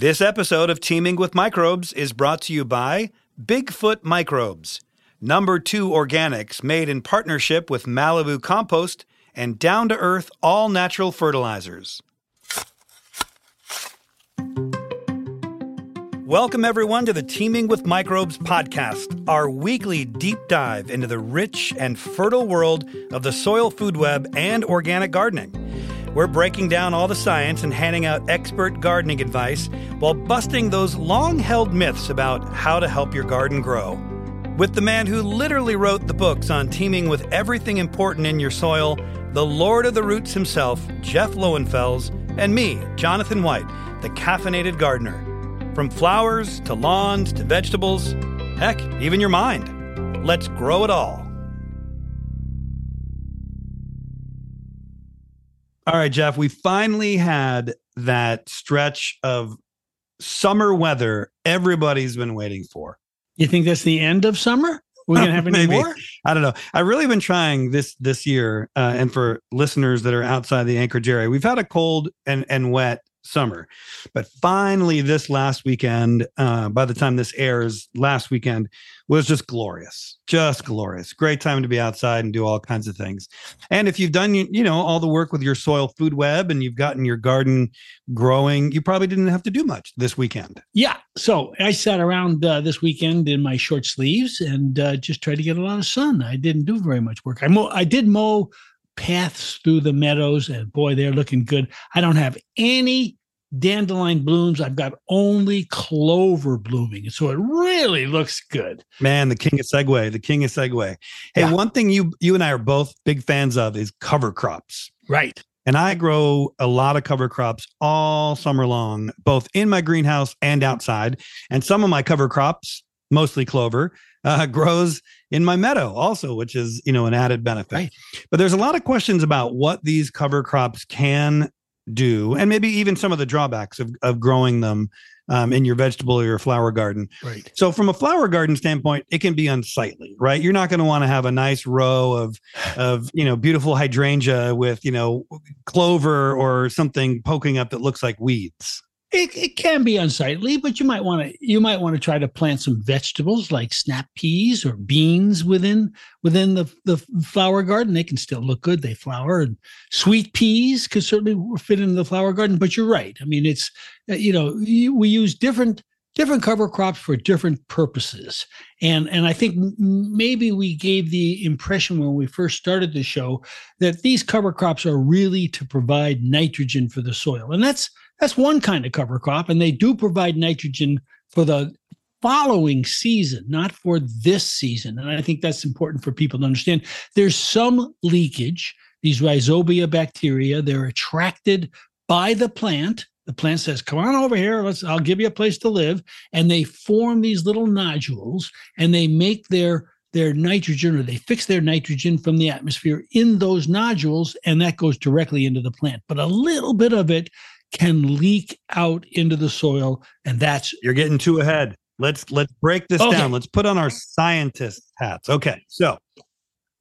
This episode of Teaming with Microbes is brought to you by Bigfoot Microbes, number two organics made in partnership with Malibu Compost and down to earth all natural fertilizers. Welcome, everyone, to the Teaming with Microbes podcast, our weekly deep dive into the rich and fertile world of the soil food web and organic gardening. We're breaking down all the science and handing out expert gardening advice while busting those long held myths about how to help your garden grow. With the man who literally wrote the books on teaming with everything important in your soil, the Lord of the Roots himself, Jeff Lowenfels, and me, Jonathan White, the caffeinated gardener. From flowers to lawns to vegetables, heck, even your mind. Let's grow it all. All right, Jeff, we finally had that stretch of summer weather everybody's been waiting for. You think that's the end of summer? We're gonna have any more? I don't know. I've really been trying this this year, uh, and for listeners that are outside the Anchorage area, we've had a cold and and wet summer. But finally, this last weekend, uh, by the time this airs, last weekend was just glorious, just glorious. Great time to be outside and do all kinds of things. And if you've done, you know, all the work with your soil food web and you've gotten your garden growing, you probably didn't have to do much this weekend. Yeah. So I sat around uh, this weekend in my short sleeves and uh, just tried to get a lot of sun. I didn't do very much work. I mow, I did mow paths through the meadows and boy they're looking good i don't have any dandelion blooms i've got only clover blooming so it really looks good man the king of segue, the king of segue. hey yeah. one thing you you and i are both big fans of is cover crops right and I grow a lot of cover crops all summer long, both in my greenhouse and outside. And some of my cover crops, mostly clover, uh, grows in my meadow also, which is, you know, an added benefit. Right. But there's a lot of questions about what these cover crops can do, and maybe even some of the drawbacks of, of growing them um, in your vegetable or your flower garden. Right. So, from a flower garden standpoint, it can be unsightly, right? You're not going to want to have a nice row of, of you know, beautiful hydrangea with you know, clover or something poking up that looks like weeds. It, it can be unsightly, but you might want to you might want to try to plant some vegetables like snap peas or beans within within the the flower garden. They can still look good. They flower, and sweet peas could certainly fit into the flower garden. But you're right. I mean, it's uh, you know we use different different cover crops for different purposes and and i think maybe we gave the impression when we first started the show that these cover crops are really to provide nitrogen for the soil and that's that's one kind of cover crop, and they do provide nitrogen for the following season, not for this season. And I think that's important for people to understand. There's some leakage. These rhizobia bacteria, they're attracted by the plant. The plant says, "Come on over here. Let's. I'll give you a place to live." And they form these little nodules, and they make their their nitrogen or they fix their nitrogen from the atmosphere in those nodules, and that goes directly into the plant. But a little bit of it can leak out into the soil and that's you're getting too ahead let's let's break this okay. down let's put on our scientist hats okay so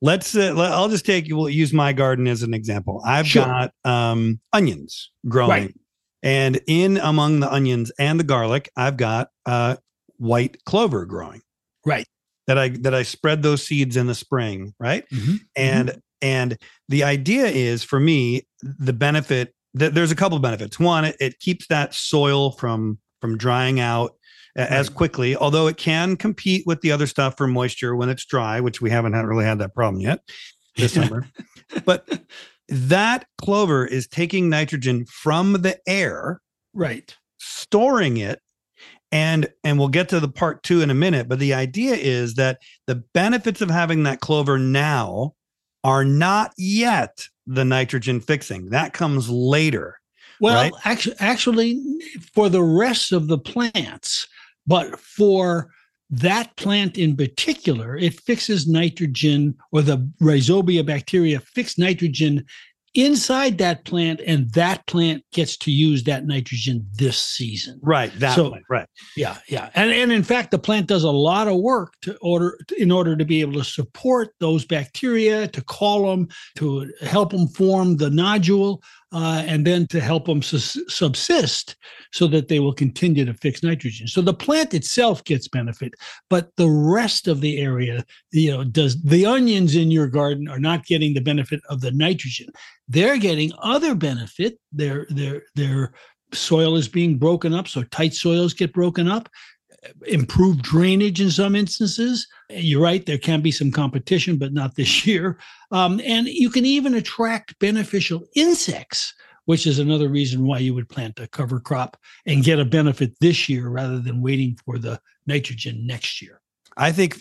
let's uh, let, i'll just take we'll use my garden as an example i've sure. got um onions growing right. and in among the onions and the garlic i've got uh white clover growing right that i that i spread those seeds in the spring right mm-hmm. and mm-hmm. and the idea is for me the benefit th- there's a couple of benefits. One, it, it, keeps that soil from from drying out right. as quickly, although it can compete with the other stuff for moisture when it's dry, which we haven't had, really had that problem yet this summer. But that clover is taking nitrogen from the air, right, storing it and and we'll get to the part 2 in a minute but the idea is that the benefits of having that clover now are not yet the nitrogen fixing. That comes later. Well, right? actually, actually, for the rest of the plants, but for that plant in particular, it fixes nitrogen, or the rhizobia bacteria fix nitrogen inside that plant, and that plant gets to use that nitrogen this season. Right. That so, right. Yeah, yeah. And and in fact, the plant does a lot of work to order in order to be able to support those bacteria, to call them, to help them form the nodule uh, and then to help them su- subsist so that they will continue to fix nitrogen. So the plant itself gets benefit, but the rest of the area, you know, does the onions in your garden are not getting the benefit of the nitrogen. They're getting other benefit. Their their their soil is being broken up, so tight soils get broken up improved drainage in some instances. You're right, there can be some competition, but not this year. Um, and you can even attract beneficial insects, which is another reason why you would plant a cover crop and get a benefit this year rather than waiting for the nitrogen next year. I think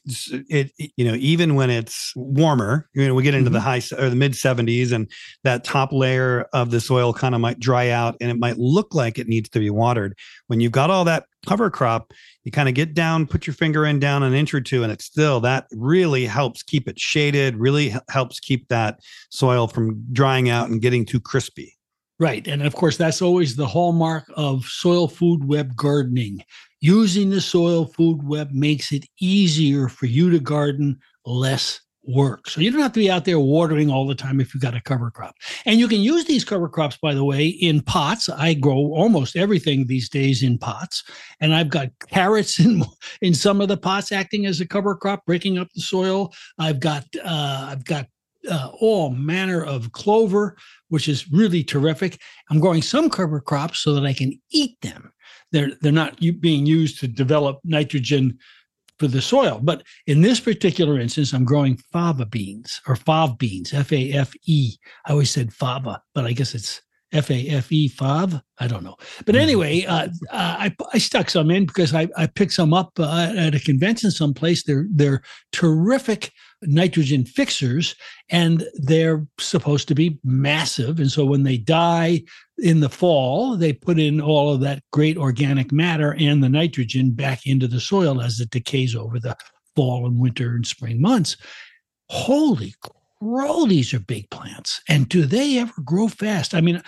it, you know, even when it's warmer, you know, we get into mm-hmm. the high or the mid 70s and that top layer of the soil kind of might dry out and it might look like it needs to be watered. When you've got all that cover crop, you kind of get down, put your finger in down an inch or two, and it's still that really helps keep it shaded, really helps keep that soil from drying out and getting too crispy. Right. And of course, that's always the hallmark of soil food web gardening. Using the soil food web makes it easier for you to garden less work. So you don't have to be out there watering all the time if you've got a cover crop. And you can use these cover crops, by the way, in pots. I grow almost everything these days in pots. And I've got carrots in in some of the pots acting as a cover crop, breaking up the soil. I've got uh, I've got uh, all manner of clover, which is really terrific. I'm growing some cover crops so that I can eat them. They're they're not being used to develop nitrogen for the soil. But in this particular instance, I'm growing fava beans or fav beans, F A F E. I always said fava, but I guess it's F A F E fav. I don't know. But mm-hmm. anyway, uh, uh, I, I stuck some in because I, I picked some up uh, at a convention someplace. They're they're terrific nitrogen fixers and they're supposed to be massive. And so when they die in the fall, they put in all of that great organic matter and the nitrogen back into the soil as it decays over the fall and winter and spring months. Holy crow, these are big plants. And do they ever grow fast? I mean,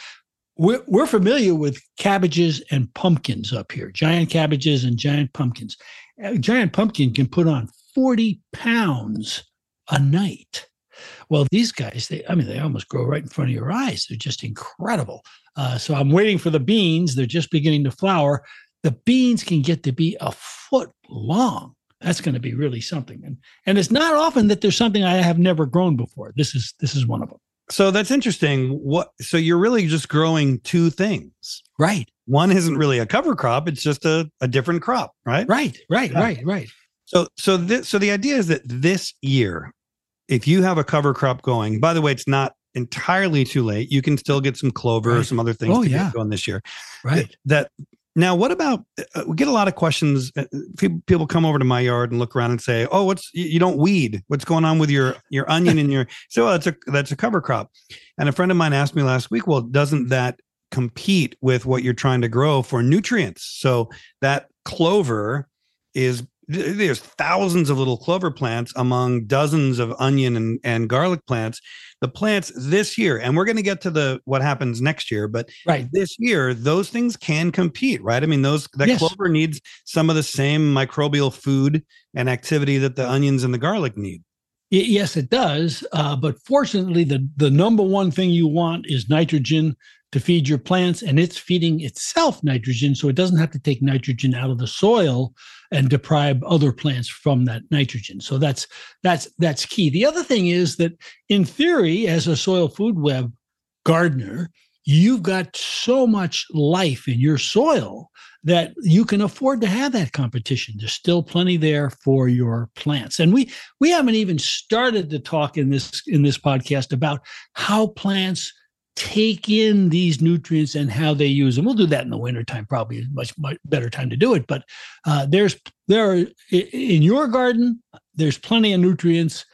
we're, we're familiar with cabbages and pumpkins up here, giant cabbages and giant pumpkins. A giant pumpkin can put on 40 pounds a night. Well, these guys, they, I mean, they almost grow right in front of your eyes. They're just incredible. Uh, so I'm waiting for the beans. They're just beginning to flower. The beans can get to be a foot long. That's going to be really something. And and it's not often that there's something I have never grown before. This is this is one of them. So that's interesting. What so you're really just growing two things. Right. One isn't really a cover crop, it's just a, a different crop, right? Right, right, yeah. right, right. So so this so the idea is that this year, if you have a cover crop going, by the way, it's not entirely too late. You can still get some clover right. or some other things oh, to yeah. get going this year. Right. That, that now, what about? Uh, we get a lot of questions. Uh, people come over to my yard and look around and say, "Oh, what's you don't weed? What's going on with your your onion and your?" So well, that's a that's a cover crop. And a friend of mine asked me last week, "Well, doesn't that compete with what you're trying to grow for nutrients?" So that clover is there's thousands of little clover plants among dozens of onion and, and garlic plants. The plants this year and we're going to get to the what happens next year but right. this year those things can compete right? I mean those that yes. clover needs some of the same microbial food and activity that the onions and the garlic need. Yes it does uh, but fortunately the the number one thing you want is nitrogen to feed your plants and it's feeding itself nitrogen so it doesn't have to take nitrogen out of the soil and deprive other plants from that nitrogen. So that's that's that's key. The other thing is that in theory as a soil food web gardener you've got so much life in your soil that you can afford to have that competition. There's still plenty there for your plants. And we we haven't even started to talk in this in this podcast about how plants take in these nutrients and how they use them. We'll do that in the wintertime, probably much, much better time to do it. But uh, there's there are in your garden, there's plenty of nutrients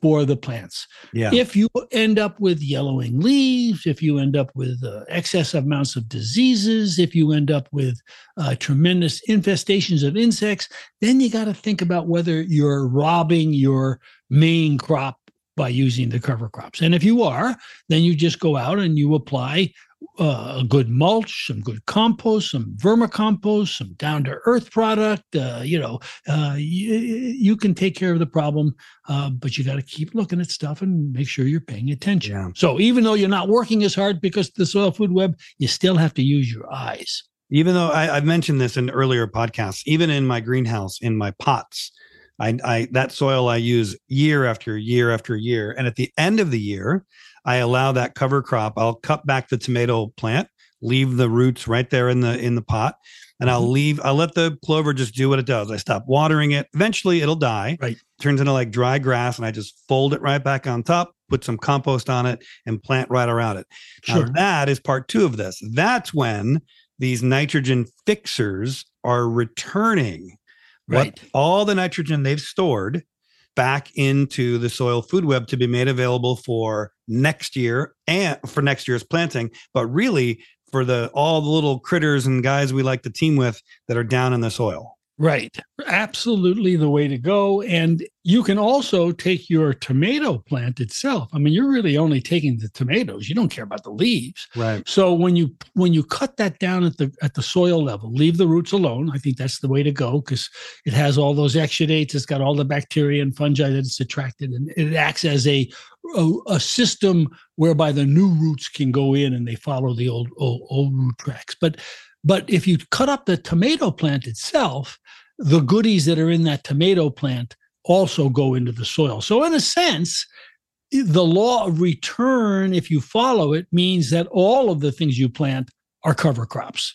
for the plants. Yeah. If you end up with yellowing leaves, if you end up with uh, excess amounts of diseases, if you end up with uh, tremendous infestations of insects, then you got to think about whether you're robbing your main crop by using the cover crops. And if you are, then you just go out and you apply uh, a good mulch, some good compost, some vermicompost, some down to earth product. Uh, you know, uh, you, you, can take care of the problem, uh, but you got to keep looking at stuff and make sure you're paying attention. Yeah. So even though you're not working as hard because the soil food web, you still have to use your eyes. Even though I, have mentioned this in earlier podcasts, even in my greenhouse, in my pots, I, I that soil I use year after year after year, and at the end of the year, I allow that cover crop. I'll cut back the tomato plant, leave the roots right there in the in the pot, and I'll mm-hmm. leave. I'll let the clover just do what it does. I stop watering it. Eventually, it'll die. Right, turns into like dry grass, and I just fold it right back on top, put some compost on it, and plant right around it. Sure. Now, that is part two of this. That's when these nitrogen fixers are returning right. what all the nitrogen they've stored back into the soil food web to be made available for next year and for next year's planting, but really for the all the little critters and guys we like to team with that are down in the soil. Right. Absolutely the way to go. And you can also take your tomato plant itself. I mean, you're really only taking the tomatoes. You don't care about the leaves. Right. So when you when you cut that down at the at the soil level, leave the roots alone. I think that's the way to go because it has all those exudates. It's got all the bacteria and fungi that it's attracted, and it acts as a a, a system whereby the new roots can go in and they follow the old old, old root tracks. But but if you cut up the tomato plant itself, the goodies that are in that tomato plant also go into the soil. So, in a sense, the law of return, if you follow it, means that all of the things you plant are cover crops.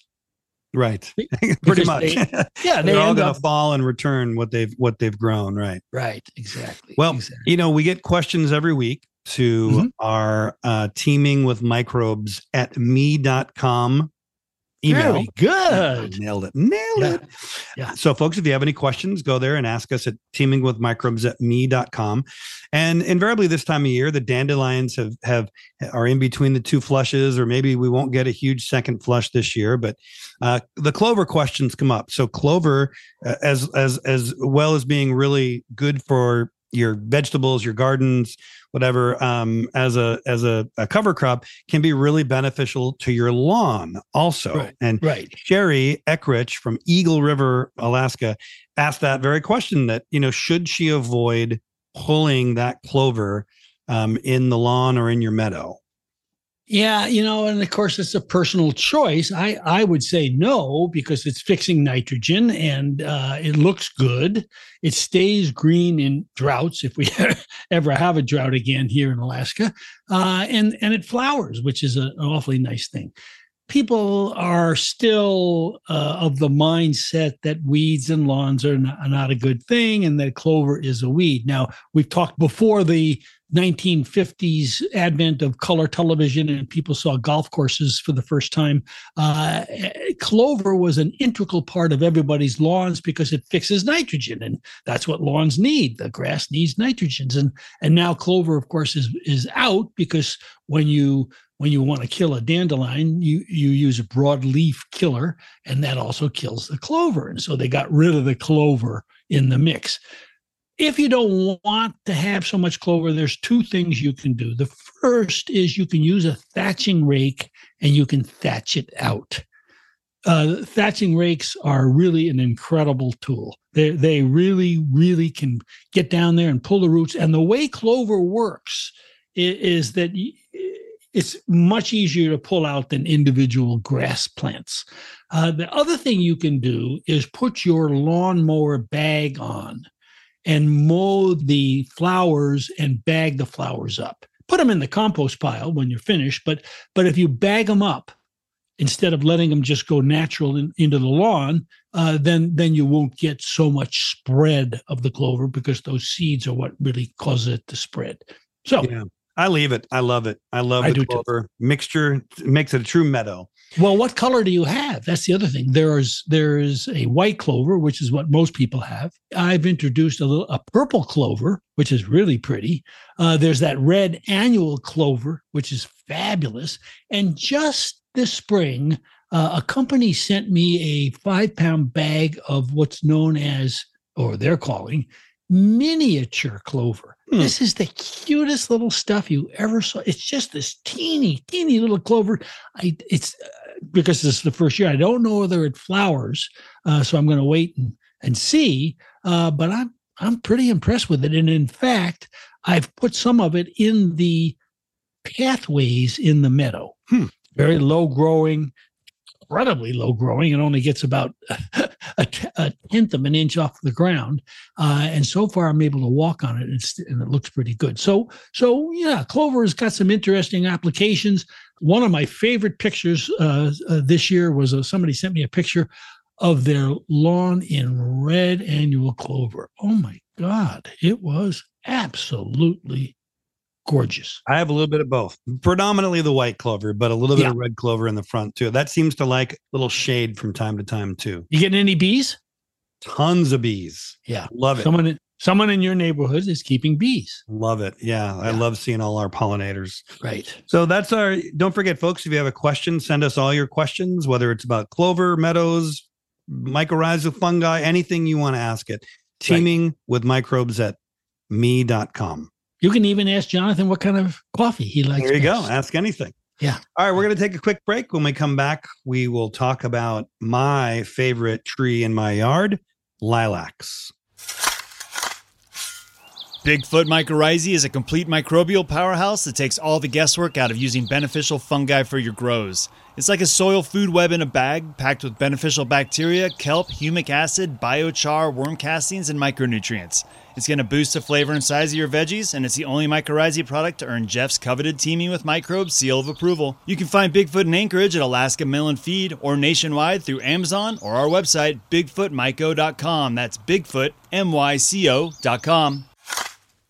Right. Pretty much. They, yeah, they are all going to fall and return what they've what they've grown. Right. Right. Exactly. Well, exactly. you know, we get questions every week to mm-hmm. our uh, teaming with microbes at me.com email. Very good. Nailed it. Nailed yeah. it. Yeah. So, folks, if you have any questions, go there and ask us at teamingwithmicrobes at me.com. And invariably this time of year, the dandelions have have are in between the two flushes, or maybe we won't get a huge second flush this year. But uh, the clover questions come up. So clover, uh, as as as well as being really good for your vegetables, your gardens, whatever, um, as a as a, a, cover crop can be really beneficial to your lawn also. Right, and right. Sherry Eckrich from Eagle River, Alaska, asked that very question: that you know, should she avoid pulling that clover um, in the lawn or in your meadow? Yeah, you know, and of course it's a personal choice. I I would say no because it's fixing nitrogen and uh, it looks good. It stays green in droughts if we ever have a drought again here in Alaska, uh, and and it flowers, which is a, an awfully nice thing. People are still uh, of the mindset that weeds and lawns are not, are not a good thing, and that clover is a weed. Now we've talked before the 1950s advent of color television and people saw golf courses for the first time uh, clover was an integral part of everybody's lawns because it fixes nitrogen and that's what lawns need the grass needs nitrogens and and now clover of course is is out because when you when you want to kill a dandelion you you use a broadleaf killer and that also kills the clover and so they got rid of the clover in the mix if you don't want to have so much clover, there's two things you can do. The first is you can use a thatching rake and you can thatch it out. Uh, thatching rakes are really an incredible tool. They they really really can get down there and pull the roots. And the way clover works is, is that it's much easier to pull out than individual grass plants. Uh, the other thing you can do is put your lawnmower bag on and mow the flowers and bag the flowers up. Put them in the compost pile when you're finished, but but if you bag them up instead of letting them just go natural in, into the lawn, uh, then then you won't get so much spread of the clover because those seeds are what really causes it to spread. So yeah. I leave it. I love it. I love I the clover too. mixture. Makes it a true meadow. Well, what color do you have? That's the other thing. There's there's a white clover, which is what most people have. I've introduced a little a purple clover, which is really pretty. Uh, there's that red annual clover, which is fabulous. And just this spring, uh, a company sent me a five pound bag of what's known as, or they're calling, miniature clover. Hmm. This is the cutest little stuff you ever saw. It's just this teeny, teeny little clover. I it's uh, because this is the first year. I don't know whether it flowers, uh, so I'm going to wait and and see. Uh, but I'm I'm pretty impressed with it, and in fact, I've put some of it in the pathways in the meadow. Hmm. Very low growing, incredibly low growing. It only gets about a, t- a tenth of an inch off the ground, uh, and so far I'm able to walk on it, and, and it looks pretty good. So, so yeah, clover has got some interesting applications. One of my favorite pictures uh, uh, this year was uh, somebody sent me a picture of their lawn in red annual clover. Oh my God, it was absolutely gorgeous. I have a little bit of both, predominantly the white clover, but a little bit Yeah. of red clover in the front too. That seems to like a little shade from time to time too. You getting any bees? Tons of bees. Yeah. Love it. Someone someone in your neighborhood is keeping bees. Love it. Yeah, I love seeing all our pollinators. Right. So that's our. Don't forget, folks. If you have a question, send us all your questions, whether it's about clover, meadows, mycorrhizal fungi, anything you want to ask it. Teaming with microbes at me.com. You can even ask Jonathan what kind of coffee he likes. There you go. Ask anything. Yeah. All right. We're going to take a quick break. When we come back, we will talk about my favorite tree in my yard, lilacs. Bigfoot Mycorrhizae is a complete microbial powerhouse that takes all the guesswork out of using beneficial fungi for your grows. It's like a soil food web in a bag, packed with beneficial bacteria, kelp, humic acid, biochar, worm castings, and micronutrients. It's going to boost the flavor and size of your veggies, and it's the only mycorrhizae product to earn Jeff's coveted Teaming with Microbes seal of approval. You can find Bigfoot in Anchorage at Alaska and Feed or nationwide through Amazon or our website, bigfootmyco.com. That's Bigfoot, M-Y-C-O.com.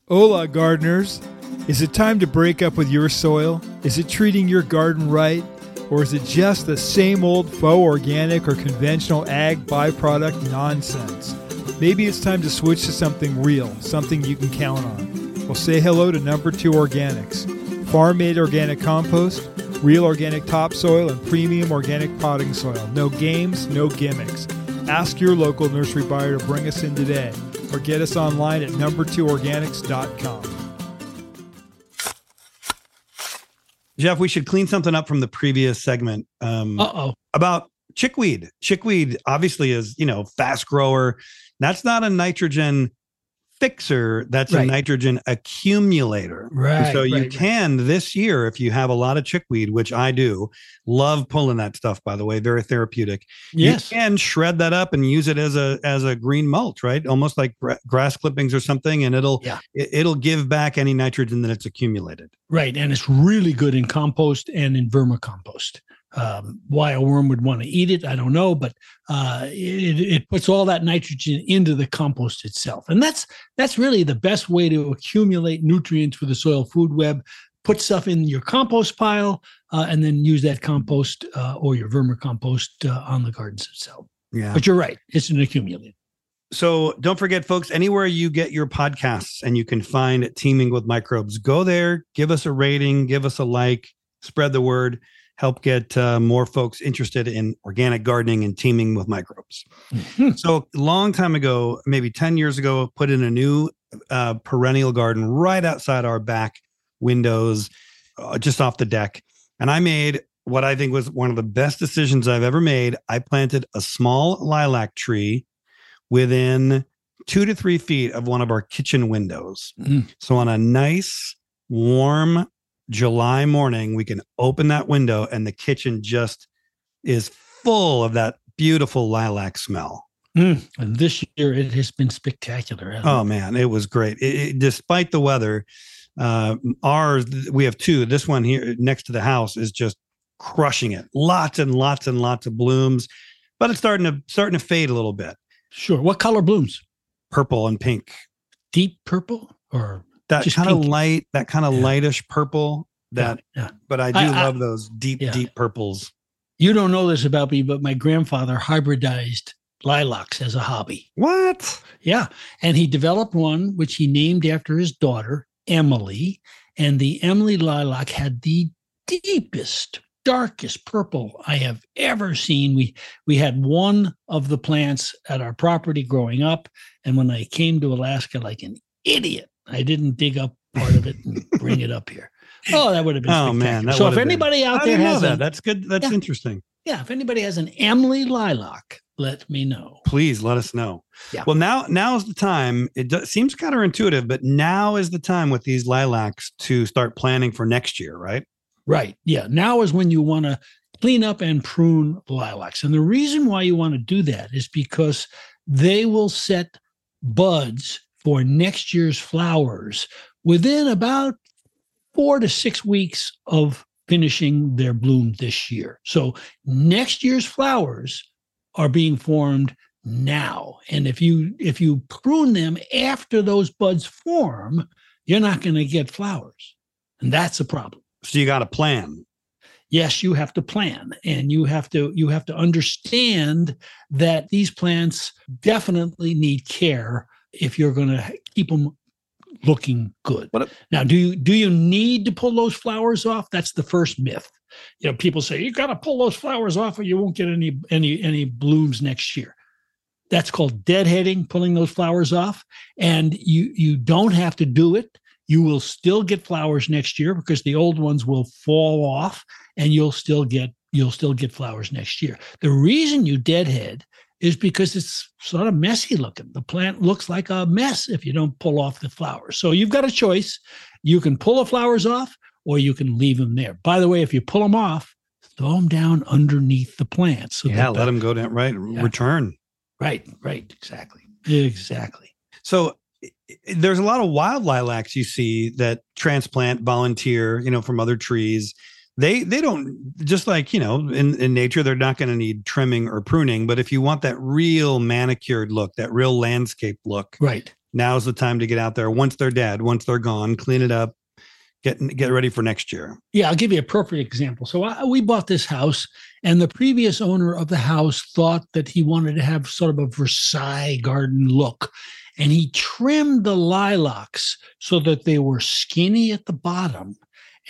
Hola, gardeners. Is it time to break up with your soil? Is it treating your garden right? Or is it just the same old faux organic or conventional ag byproduct nonsense? Maybe it's time to switch to something real, something you can count on. Well, say hello to number two organics farm made organic compost, real organic topsoil, and premium organic potting soil. No games, no gimmicks. Ask your local nursery buyer to bring us in today or get us online at number2organics.com. Jeff, we should clean something up from the previous segment um, Uh oh. about chickweed. Chickweed obviously is, you know, fast grower. That's not a nitrogen fixer, that's a nitrogen accumulator. And Right. so you right, right. can this year, if you have a lot of chickweed, which I do, love pulling that stuff. By the way, very therapeutic. Yes. you can shred that up and use it as a as a green mulch, right? Almost like gra- grass clippings or something, and it'll Yeah. it, it'll give back any nitrogen that it's accumulated. Right. And it's really good in compost and in vermicompost. Um, why a worm would want to eat it, I don't know, but uh, it, it puts all that nitrogen into the compost itself. And that's that's really the best way to accumulate nutrients for the soil food web. Put stuff in your compost pile uh, and then use that compost uh, or your vermicompost uh, on the gardens itself. Yeah. But you're right, it's an accumulator. So don't forget, folks, anywhere you get your podcasts and you can find Teaming with Microbes, go there, give us a rating, give us a like, spread the word, help get uh, more folks interested in organic gardening and teaming with microbes. So a long time ago, maybe 10 years ago, put in a new uh, perennial garden right outside our back windows, uh, just off the deck. And I made what I think was one of the best decisions I've ever made. I planted a small lilac tree within two to three feet of one of our kitchen windows. Mm. So on a nice, warm July morning, we can open that window and the kitchen just is full of that beautiful lilac smell. Mm. And this year it has been spectacular. Oh man, it was great. It, it- despite the weather, uh, ours we have two. This one here next to the house is just crushing it. Lots and lots and lots of blooms, but it's starting to starting to fade a little bit. Sure. What color blooms? Purple and pink. Deep purple or That kind of light, that kind of Yeah. lightish purple. That, yeah. but I do I- I- love those deep, Yeah. deep purples. You don't know this about me, but my grandfather hybridized lilacs as a hobby. What? Yeah. And he developed one which he named after his daughter, Emily. And the Emily lilac had the deepest darkest purple I have ever seen. We we had one of the plants at our property growing up, and when I came to Alaska, like an idiot, I didn't dig up part of it and bring it up here. Oh, that would have been. Oh man! so if anybody been. out there has that, a, that's good. That's Yeah. interesting. yeah, if anybody has an Emily lilac, let me know. Please let us know. Yeah. Well, now now is the time. It do, seems counterintuitive, but now is the time with these lilacs to start planning for next year, right? Right. Yeah. Now is when you want to clean up and prune lilacs. And the reason why you want to do that is because they will set buds for next year's flowers within about four to six weeks of finishing their bloom this year. So next year's flowers are being formed now. And if you if you prune them after those buds form, you're not going to get flowers. And that's a problem So you got to plan. yes you have to plan and you have to you have to understand that these plants definitely need care if you're going to keep them looking good. Now do you do you need to pull those flowers off? That's the first myth. You know people say you got to pull those flowers off or you won't get any any any blooms next year. That's called deadheading pulling those flowers off. And you you don't have to do it. You will still get flowers next year because the old ones will fall off and you'll still get you'll still get flowers next year. The reason you deadhead is because it's sort of messy looking. The plant looks like a mess if you don't pull off the flowers. So you've got a choice. You can pull the flowers off or you can leave them there. By the way, if you pull them off, throw them down underneath the plant. So yeah, that let them go down. Right, Yeah. return. Right, right, exactly. Exactly. So there's a lot of wild lilacs you see that transplant volunteer, you know, from other trees. They they don't just like, you know, in, in nature, they're not going to need trimming or pruning. But if you want that real manicured look, that real landscape look, Right. now's the time to get out there. Once they're dead, once they're gone, clean it up, get get ready for next year. Yeah, I'll give you a perfect example. So I, we bought this house, and the previous owner of the house thought that he wanted to have sort of a Versailles garden look. And he trimmed the lilacs so that they were skinny at the bottom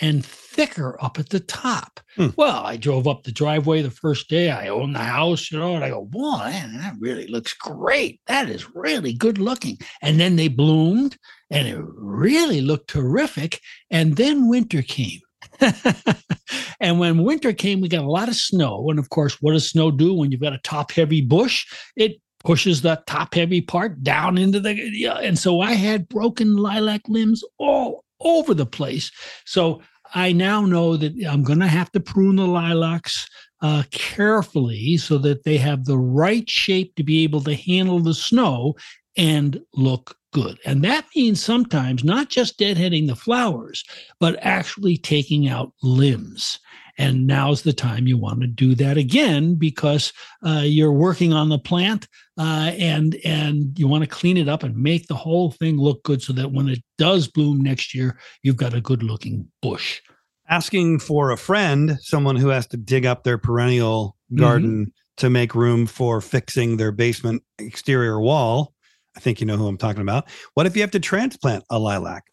and thicker up at the top. Hmm. Well, I drove up the driveway the first day. I own the house, you know, and I go, boy, man, that really looks great. That is really good looking. And then they bloomed and it really looked terrific. And then winter came. and when winter came, we got a lot of snow. And of course, what does snow do when you've got a top heavy bush? It pushes the top heavy part down into the. Yeah, and so I had broken lilac limbs all over the place. So I now know that I'm going to have to prune the lilacs uh, carefully so that they have the right shape to be able to handle the snow and look good. And that means sometimes not just deadheading the flowers, but actually taking out limbs. And now's the time you want to do that again because uh, you're working on the plant uh, and and you want to clean it up and make the whole thing look good so that when it does bloom next year, you've got a good looking bush. Asking for a friend, someone who has to dig up their perennial garden to make room for fixing their basement exterior wall. I think you know who I'm talking about. What if you have to transplant a lilac?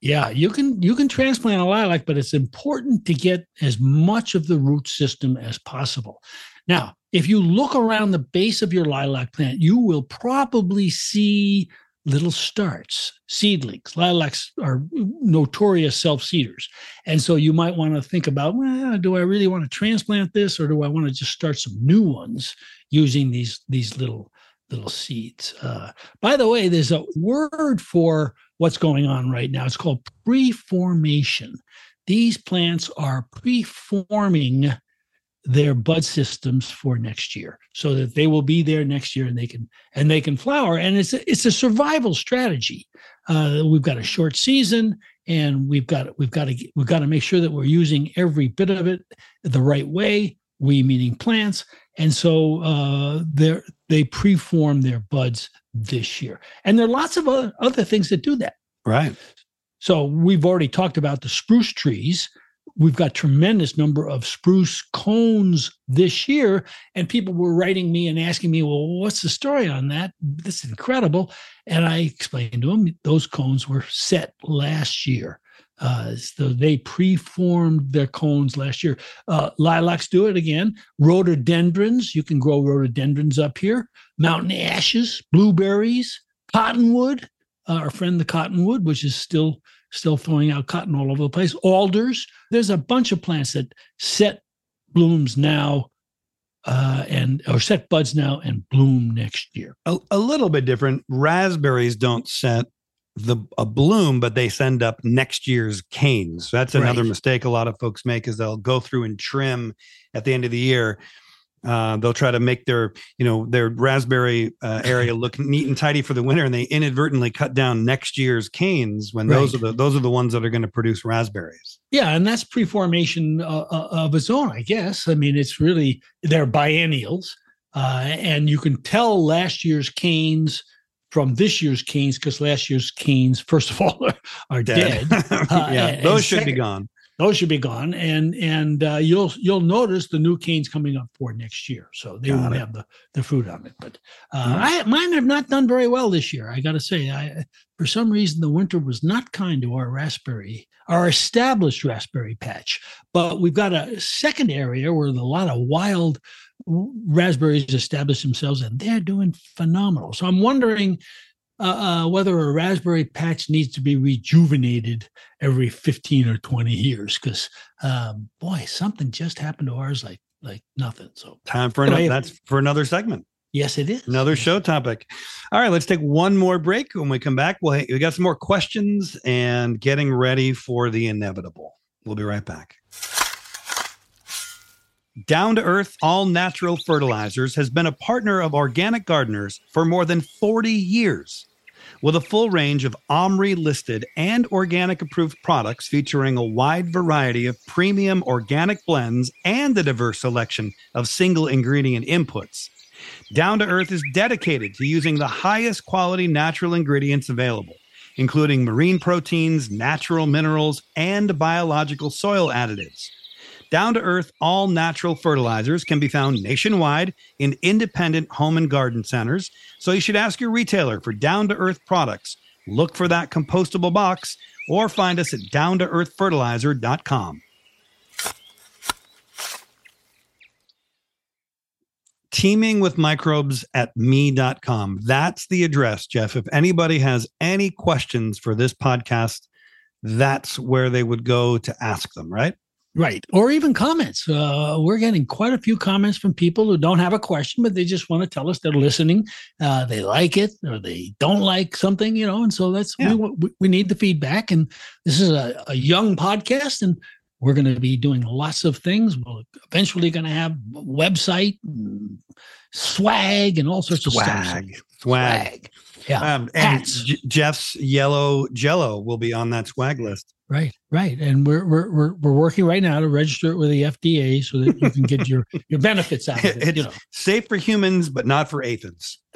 Yeah, you can you can transplant a lilac, but it's important to get as much of the root system as possible. Now, if you look around the base of your lilac plant, you will probably see little starts, seedlings. Lilacs are notorious self-seeders. And so you might want to think about, well, do I really want to transplant this or do I want to just start some new ones using these these little little seeds? Uh, by the way, there's a word for what's going on right now. It's called preformation. These plants are preforming their bud systems for next year so that they will be there next year and they can and they can flower and it's a, it's a survival strategy uh, we've got a short season and we've got we've got to we've got to make sure that we're using every bit of it the right way we meaning plants and so uh, they they preform their buds this year and there are lots of other, things that do that Right. so we've already talked about the spruce trees. We've got tremendous number of spruce cones this year, and people were writing me and asking me, "Well, what's the story on that? This is incredible." And I explained to them those cones were set last year. Uh, so they preformed their cones last year. Uh, lilacs do it again. Rhododendrons, you can grow rhododendrons up here. Mountain ashes, blueberries, cottonwood. Uh, our friend the cottonwood, which is still still throwing out cotton all over the place. Alders. There's a bunch of plants that set blooms now uh, and or set buds now and bloom next year. A, a little bit different. Raspberries don't set the a bloom, but they send up next year's canes. That's another Right. mistake a lot of folks make is they'll go through and trim at the end of the year. Uh, they'll try to make their you know their raspberry uh, area look neat and tidy for the winter, and they inadvertently cut down next year's canes when those are the those are the ones that are going to produce raspberries. Yeah, and that's preformation uh, uh, of its own, I guess. I mean, it's really they're biennials, uh, and you can tell last year's canes from this year's canes because last year's canes, first of all, are, are dead. yeah, and- those and should be gone. Those should be gone, and and uh, you'll you'll notice the new canes coming up for next year, so they Got won't it. have the the fruit on it. But uh. I, mine have not done very well this year. I got to say, I for some reason the winter was not kind to our raspberry, our established raspberry patch. But we've got a second area where a lot of wild raspberries establish themselves, and they're doing phenomenal. So I'm wondering. Uh, uh, whether a raspberry patch needs to be rejuvenated every 15 or 20 years because um, boy something just happened to ours like like nothing so Time for another. That's for another segment. yes it is Another show topic. All right, let's take one more break. When we come back, we'll we got some more questions and getting ready for the inevitable. We'll be right back. Down to Earth All Natural Fertilizers has been a partner of organic gardeners for more than 40 years. With a full range of OMRI listed and organic approved products featuring a wide variety of premium organic blends and a diverse selection of single ingredient inputs. Down to Earth is dedicated to using the highest quality natural ingredients available, including marine proteins, natural minerals, and biological soil additives. Down to Earth all natural fertilizers can be found nationwide in independent home and garden centers, so you should ask your retailer for down to earth products. Look for that compostable box or find us at downtoearthfertilizer.com. teaming with microbes at me.com. That's the address, Jeff. If anybody has any questions for this podcast, that's where they would go to ask them, right? Right. Or even comments. Uh, we're getting quite a few comments from people who don't have a question but they just want to tell us they're listening. Uh, they like it or they don't like something you know and so that's Yeah. we, we, need the feedback. And this is a, a young podcast and we're going to be doing lots of things. We're eventually going to have a website and swag and all sorts of stuff. Swag. Swag. Yeah Um, and J- Jeff's yellow jello will be on that swag list. Right, right, and we're we're we're we're working right now to register it with the FDA so that you can get your your benefits out of it. You know, Safe for humans, but not for aphids.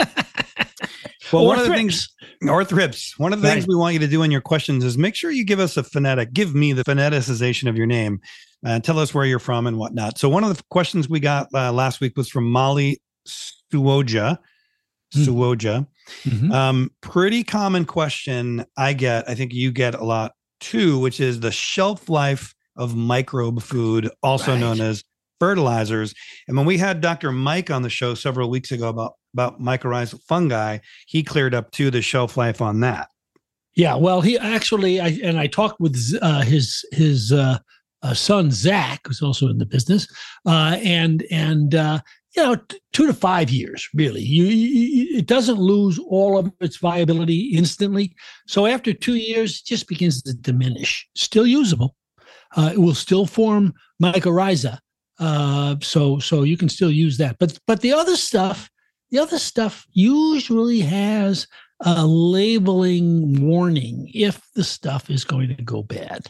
well, one of the things, or thrips, one of the things we want you to do in your questions is make sure you give us a phonetic, give me the phoneticization of your name, uh, tell us where you're from and whatnot. So, one of the questions we got uh, last week was from Molly Suoja. Hmm. Suoja. Mhm. Um, pretty common question I get, I think you get a lot too, which is the shelf life of microbe food, also Right. known as fertilizers. And when we had Dr. Mike on the show several weeks ago about about mycorrhizal fungi, he cleared up too the shelf life on that. Yeah, well, he actually, I and I talked with uh, his his uh, uh, son Zach, who's also in the business, uh, and and uh, you know, t- two to five years, really. You, you it doesn't lose all of its viability instantly. So after two years, it just begins to diminish. Still usable. Uh, it will still form mycorrhiza. Uh, so so you can still use that. But but the other stuff, the other stuff usually has a labeling warning if the stuff is going to go bad.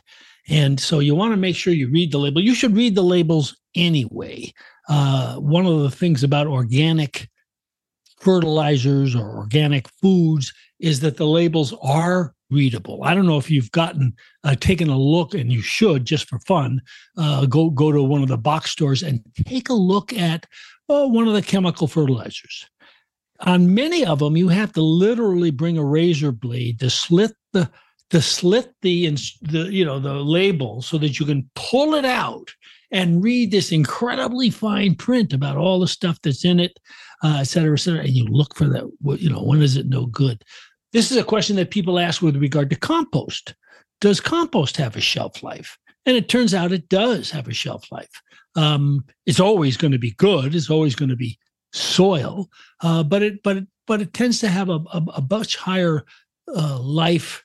And so you want to make sure you read the label. You should read the labels anyway. Uh, one of the things about organic fertilizers or organic foods is that the labels are readable. I don't know if you've gotten uh, taken a look, and you should just for fun. Uh, go go to one of the box stores and take a look at oh, one of the chemical fertilizers on many of them, you have to literally bring a razor blade to slit the to slit the the you know the label so that you can pull it out and read this incredibly fine print about all the stuff that's in it, uh, et cetera, et cetera. And you look for that, you know, when is it no good? This is a question that people ask with regard to compost. Does compost have a shelf life? And it turns out it does have a shelf life. Um, it's always going to be good. It's always going to be soil, uh, but it but it, but it tends to have a, a, a much higher uh, life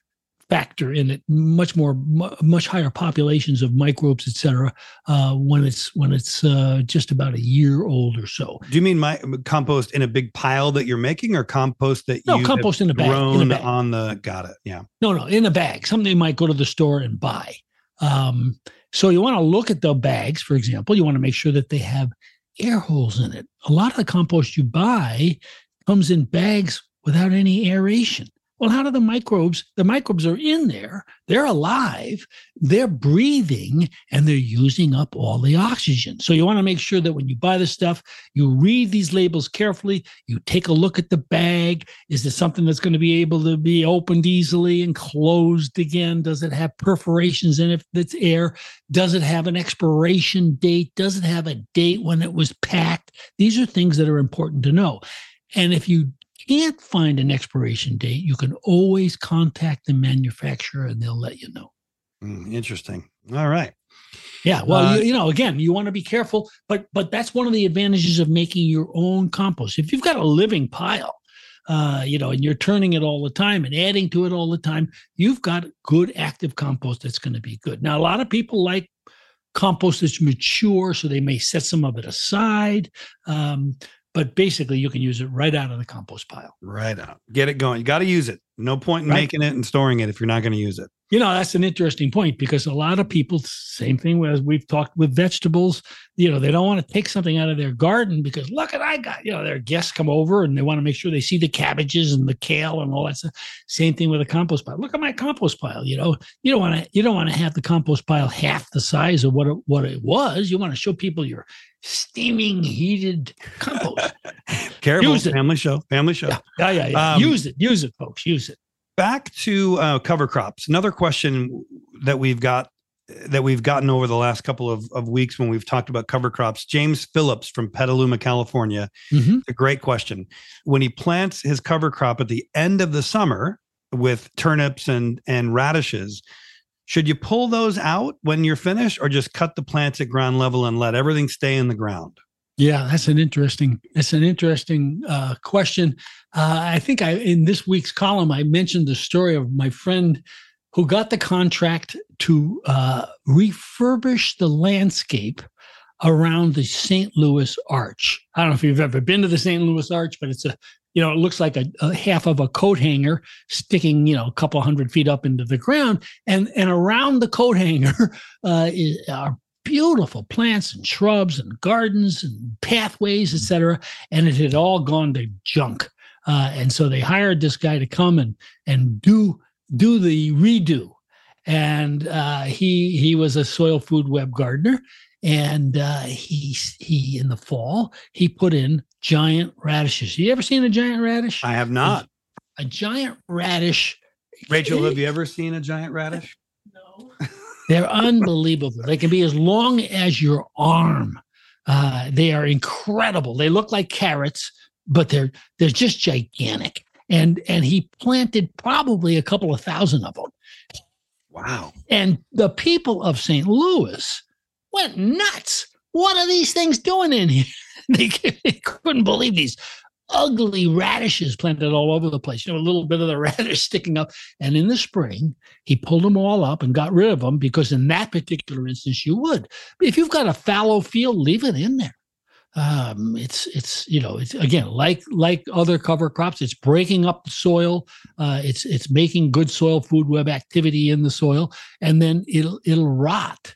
factor in it much more much higher populations of microbes et cetera uh, when it's when it's uh, just about a year old or so. Do you mean my compost in a big pile that you're making or compost that no you compost in a, bag, grown in a bag. on the got it yeah. No no in a bag something you might go to the store and buy. Um, so you want to look at the bags for example you want to make sure that they have air holes in it. A lot of the compost you buy comes in bags without any aeration well, how do the microbes? The microbes are in there, they're alive, they're breathing, and they're using up all the oxygen. So you want to make sure that when you buy the stuff, you read these labels carefully, you take a look at the bag. Is it something that's going to be able to be opened easily and closed again? Does it have perforations in it that's air? Does it have an expiration date? Does it have a date when it was packed? These are things that are important to know. And if you can't find an expiration date, you can always contact the manufacturer and they'll let you know. Mm, interesting. All right. Yeah, well, uh, you, you, know, again, you want to be careful, but but that's one of the advantages of making your own compost. If you've got a living pile, uh, you know, and you're turning it all the time and adding to it all the time, you've got good active compost that's going to be good. Now, a lot of people like compost that's mature, so they may set some of it aside. Um, but basically you can use it right out of the compost pile. Right out. Get it going. You got to use it. No point in right. making it and storing it if you're not going to use it. You know, that's an interesting point because a lot of people, same thing as we've talked with vegetables, you know, they don't want to take something out of their garden because look at I got, you know, their guests come over and they want to make sure they see the cabbages and the kale and all that stuff. Same thing with a compost pile. Look at my compost pile. You know, you don't want to you don't want to have the compost pile half the size of what it what it was. You want to show people your steaming heated compost. Careful, use it. family show, family show. Yeah, yeah, yeah. yeah. Um, use it, use it, folks. Use it. Back to uh, cover crops. Another question that we've got that we've gotten over the last couple of, of weeks when we've talked about cover crops. James Phillips from Petaluma, California. Mm-hmm. a great question. When he plants his cover crop at the end of the summer with turnips and and radishes, should you pull those out when you're finished or just cut the plants at ground level and let everything stay in the ground? Yeah, that's an interesting. It's an interesting uh, question. Uh, I think I in this week's column I mentioned the story of my friend who got the contract to uh, refurbish the landscape around the St. Louis Arch. I don't know if you've ever been to the St. Louis Arch, but it's a you know, it looks like a, a, half of a coat hanger sticking, you know, a couple hundred feet up into the ground, and and around the coat hanger uh, is, are beautiful plants and shrubs and gardens and pathways, etc. And it had all gone to junk, uh, and so they hired this guy to come and and do do the redo. And uh, he he was a soil food web gardener, and uh, he he in the fall he put in giant radishes. You ever seen a giant radish? I have not. A, a giant radish. Rachel, have you ever seen a giant radish? No. They're unbelievable. They can be as long as your arm. Uh, they are incredible. They look like carrots, but they're they're just gigantic. And and he planted probably a couple of thousand of them. Wow. And the people of St. Louis went nuts. What are these things doing in here? they, they couldn't believe these ugly radishes planted all over the place. You know, a little bit of the radish sticking up. And in the spring, he pulled them all up and got rid of them because in that particular instance, you would. If you've got a fallow field, leave it in there. Um, it's it's you know it's again like like other cover crops, it's breaking up the soil. Uh, it's it's making good soil food web activity in the soil, and then it'll it'll rot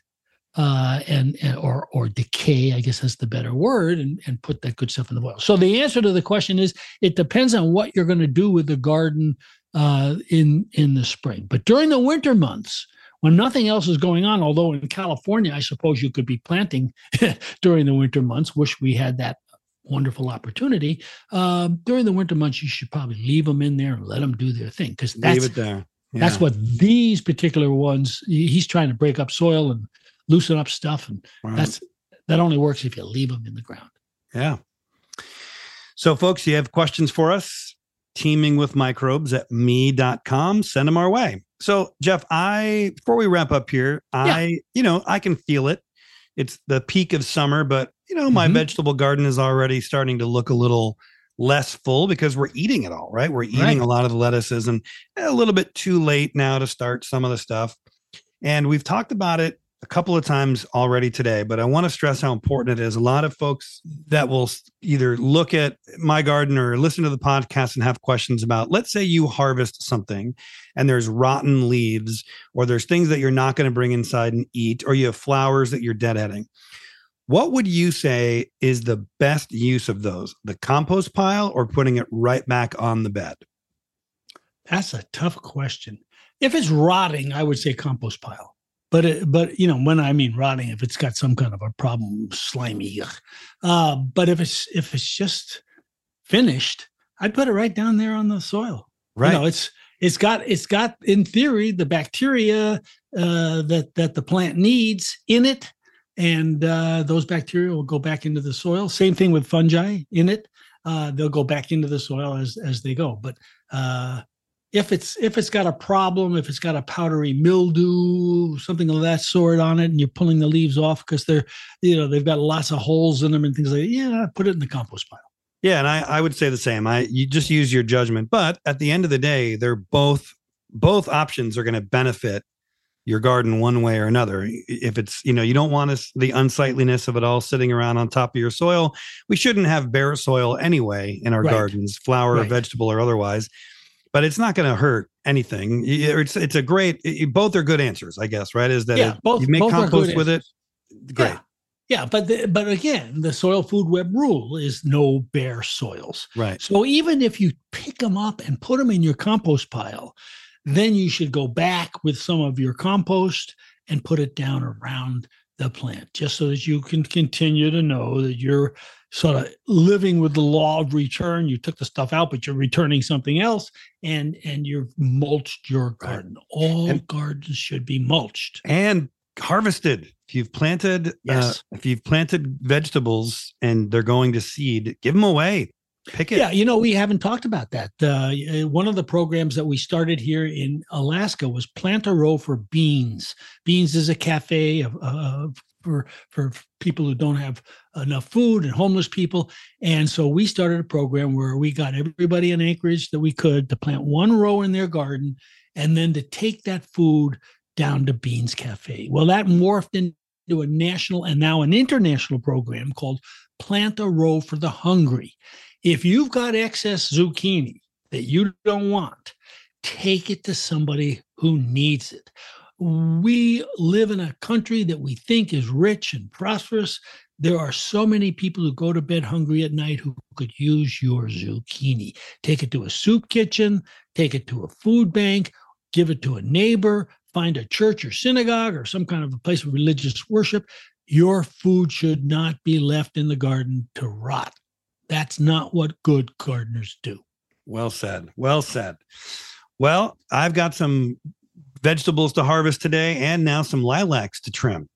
uh, and, and, or or decay, I guess that's the better word, and, and put that good stuff in the soil. So the answer to the question is it depends on what you're going to do with the garden uh, in in the spring. But during the winter months, when nothing else is going on, although in California, I suppose you could be planting during the winter months. Wish we had that wonderful opportunity. Uh, during the winter months, you should probably leave them in there and let them do their thing because that's leave it there That's what these particular ones. He's trying to break up soil and loosen up stuff, and Right. that's that only works if you leave them in the ground. Yeah. So, folks, you have questions for us? Teaming with microbes at me.com. Send them our way. So, Jeff, I, before we wrap up here, I, you know, I can feel it. It's the peak of summer, but, you know, my Mhm. vegetable garden is already starting to look a little less full because we're eating it all, right? We're eating Right. a lot of the lettuces and a little bit too late now to start some of the stuff. And we've talked about it a couple of times already today, but I want to stress how important it is. A lot of folks that will either look at my garden or listen to the podcast and have questions about, let's say you harvest something and there's rotten leaves or there's things that you're not going to bring inside and eat, or you have flowers that you're deadheading. What would you say is the best use of those? The compost pile or putting it right back on the bed? That's a tough question. If it's rotting, I would say compost pile. But it, but you know when I mean rotting, if it's got some kind of a problem, slimy. Uh, but if it's if it's just finished, I'd put it right down there on the soil. Right. You know, it's it's got it's got in theory the bacteria uh, that that the plant needs in it, and uh, those bacteria will go back into the soil. Same thing with fungi in it; uh, they'll go back into the soil as as they go. But uh, if it's if it's got a problem, if it's got a powdery mildew, something of that sort on it, and you're pulling the leaves off because they're you know they've got lots of holes in them and things like that, yeah, put it in the compost pile. Yeah, and I, I would say the same. I you just use your judgment, but at the end of the day, they're both both options are going to benefit your garden one way or another. If it's you know you don't want us the unsightliness of it all sitting around on top of your soil, we shouldn't have bare soil anyway in our Right. gardens, flower, or Right. vegetable, or otherwise. But it's not going to hurt anything. Mm-hmm. It's it's a great. it- both are good answers, I guess. Right? Is that Yeah, it- both- you make both compost with it? Great. Yeah. Yeah, but the, but again, the soil food web rule is no bare soils. Right. So even if you pick them up and put them in your compost pile, then you should go back with some of your compost and put it down around the plant, just so that you can continue to know that you're sort of living with the law of return. You took the stuff out, but you're returning something else, and and you've mulched your garden. All And- gardens should be mulched. and harvested. If you've planted, Yes. uh, if you've planted vegetables and they're going to seed, give them away. Pick it. Yeah, you know, we haven't talked about that. Uh, one of the programs that we started here in Alaska was Plant a Row for Beans. Beans is a cafe of, for for people who don't have enough food and homeless people. And so we started a program where we got everybody in Anchorage that we could to plant one row in their garden, and then to take that food down to Beans Cafe. Well, that morphed into a national and now an international program called Plant a Row for the Hungry if you've got excess zucchini that you don't want, take it to somebody who needs it. We live in a country that we think is rich and prosperous. There are so many people who go to bed hungry at night who could use your zucchini. Take it to a soup kitchen, take it to a food bank, give it to a neighbor, find a church or synagogue or some kind of a place of religious worship. Your food should not be left in the garden to rot. That's not what good gardeners do. Well said. Well said. Well, I've got some vegetables to harvest today and now some lilacs to trim.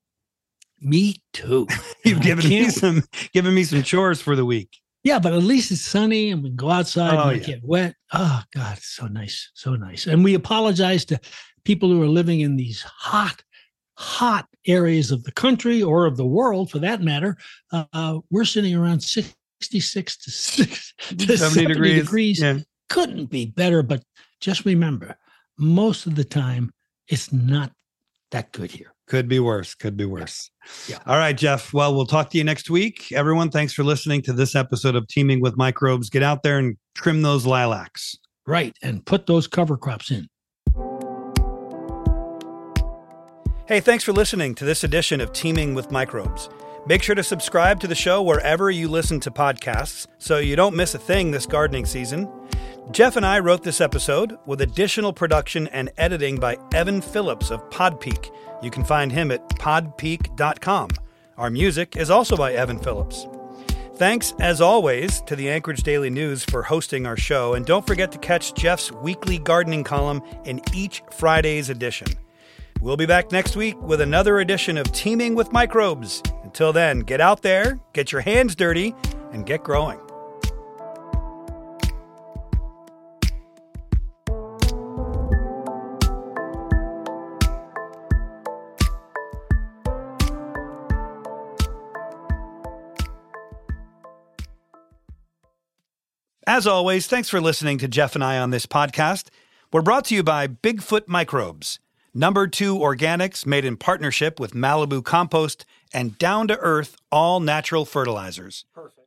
Me too. You've given me some given me some chores for the week. Yeah, but at least it's sunny and we can go outside Oh, and yeah. get wet. Oh God, it's so nice, so nice. And we apologize to people who are living in these hot, hot areas of the country or of the world, for that matter. Uh, we're sitting around sixty-six to, six, to 70, degrees. Yeah. Couldn't be better. But just remember, most of the time, it's not that good here. Could be worse. Could be worse. Yeah. All right, Jeff. Well, we'll talk to you next week. Everyone, thanks for listening to this episode of Teaming with Microbes. Get out there and trim those lilacs. Right, and put those cover crops in. Hey, thanks for listening to this edition of Teaming with Microbes. Make sure to subscribe to the show wherever you listen to podcasts so you don't miss a thing this gardening season. Jeff and I wrote this episode with additional production and editing by Evan Phillips of Podpeak. You can find him at podpeak.com. Our music is also by Evan Phillips. Thanks, as always, to the Anchorage Daily News for hosting our show. And don't forget to catch Jeff's weekly gardening column in each Friday's edition. We'll be back next week with another edition of Teaming with Microbes. Until then, get out there, get your hands dirty, and get growing. As always, thanks for listening to Jeff and I on this podcast. We're brought to you by Bigfoot Microbes, number two organics made in partnership with Malibu Compost and down to earth all natural fertilizers. Perfect.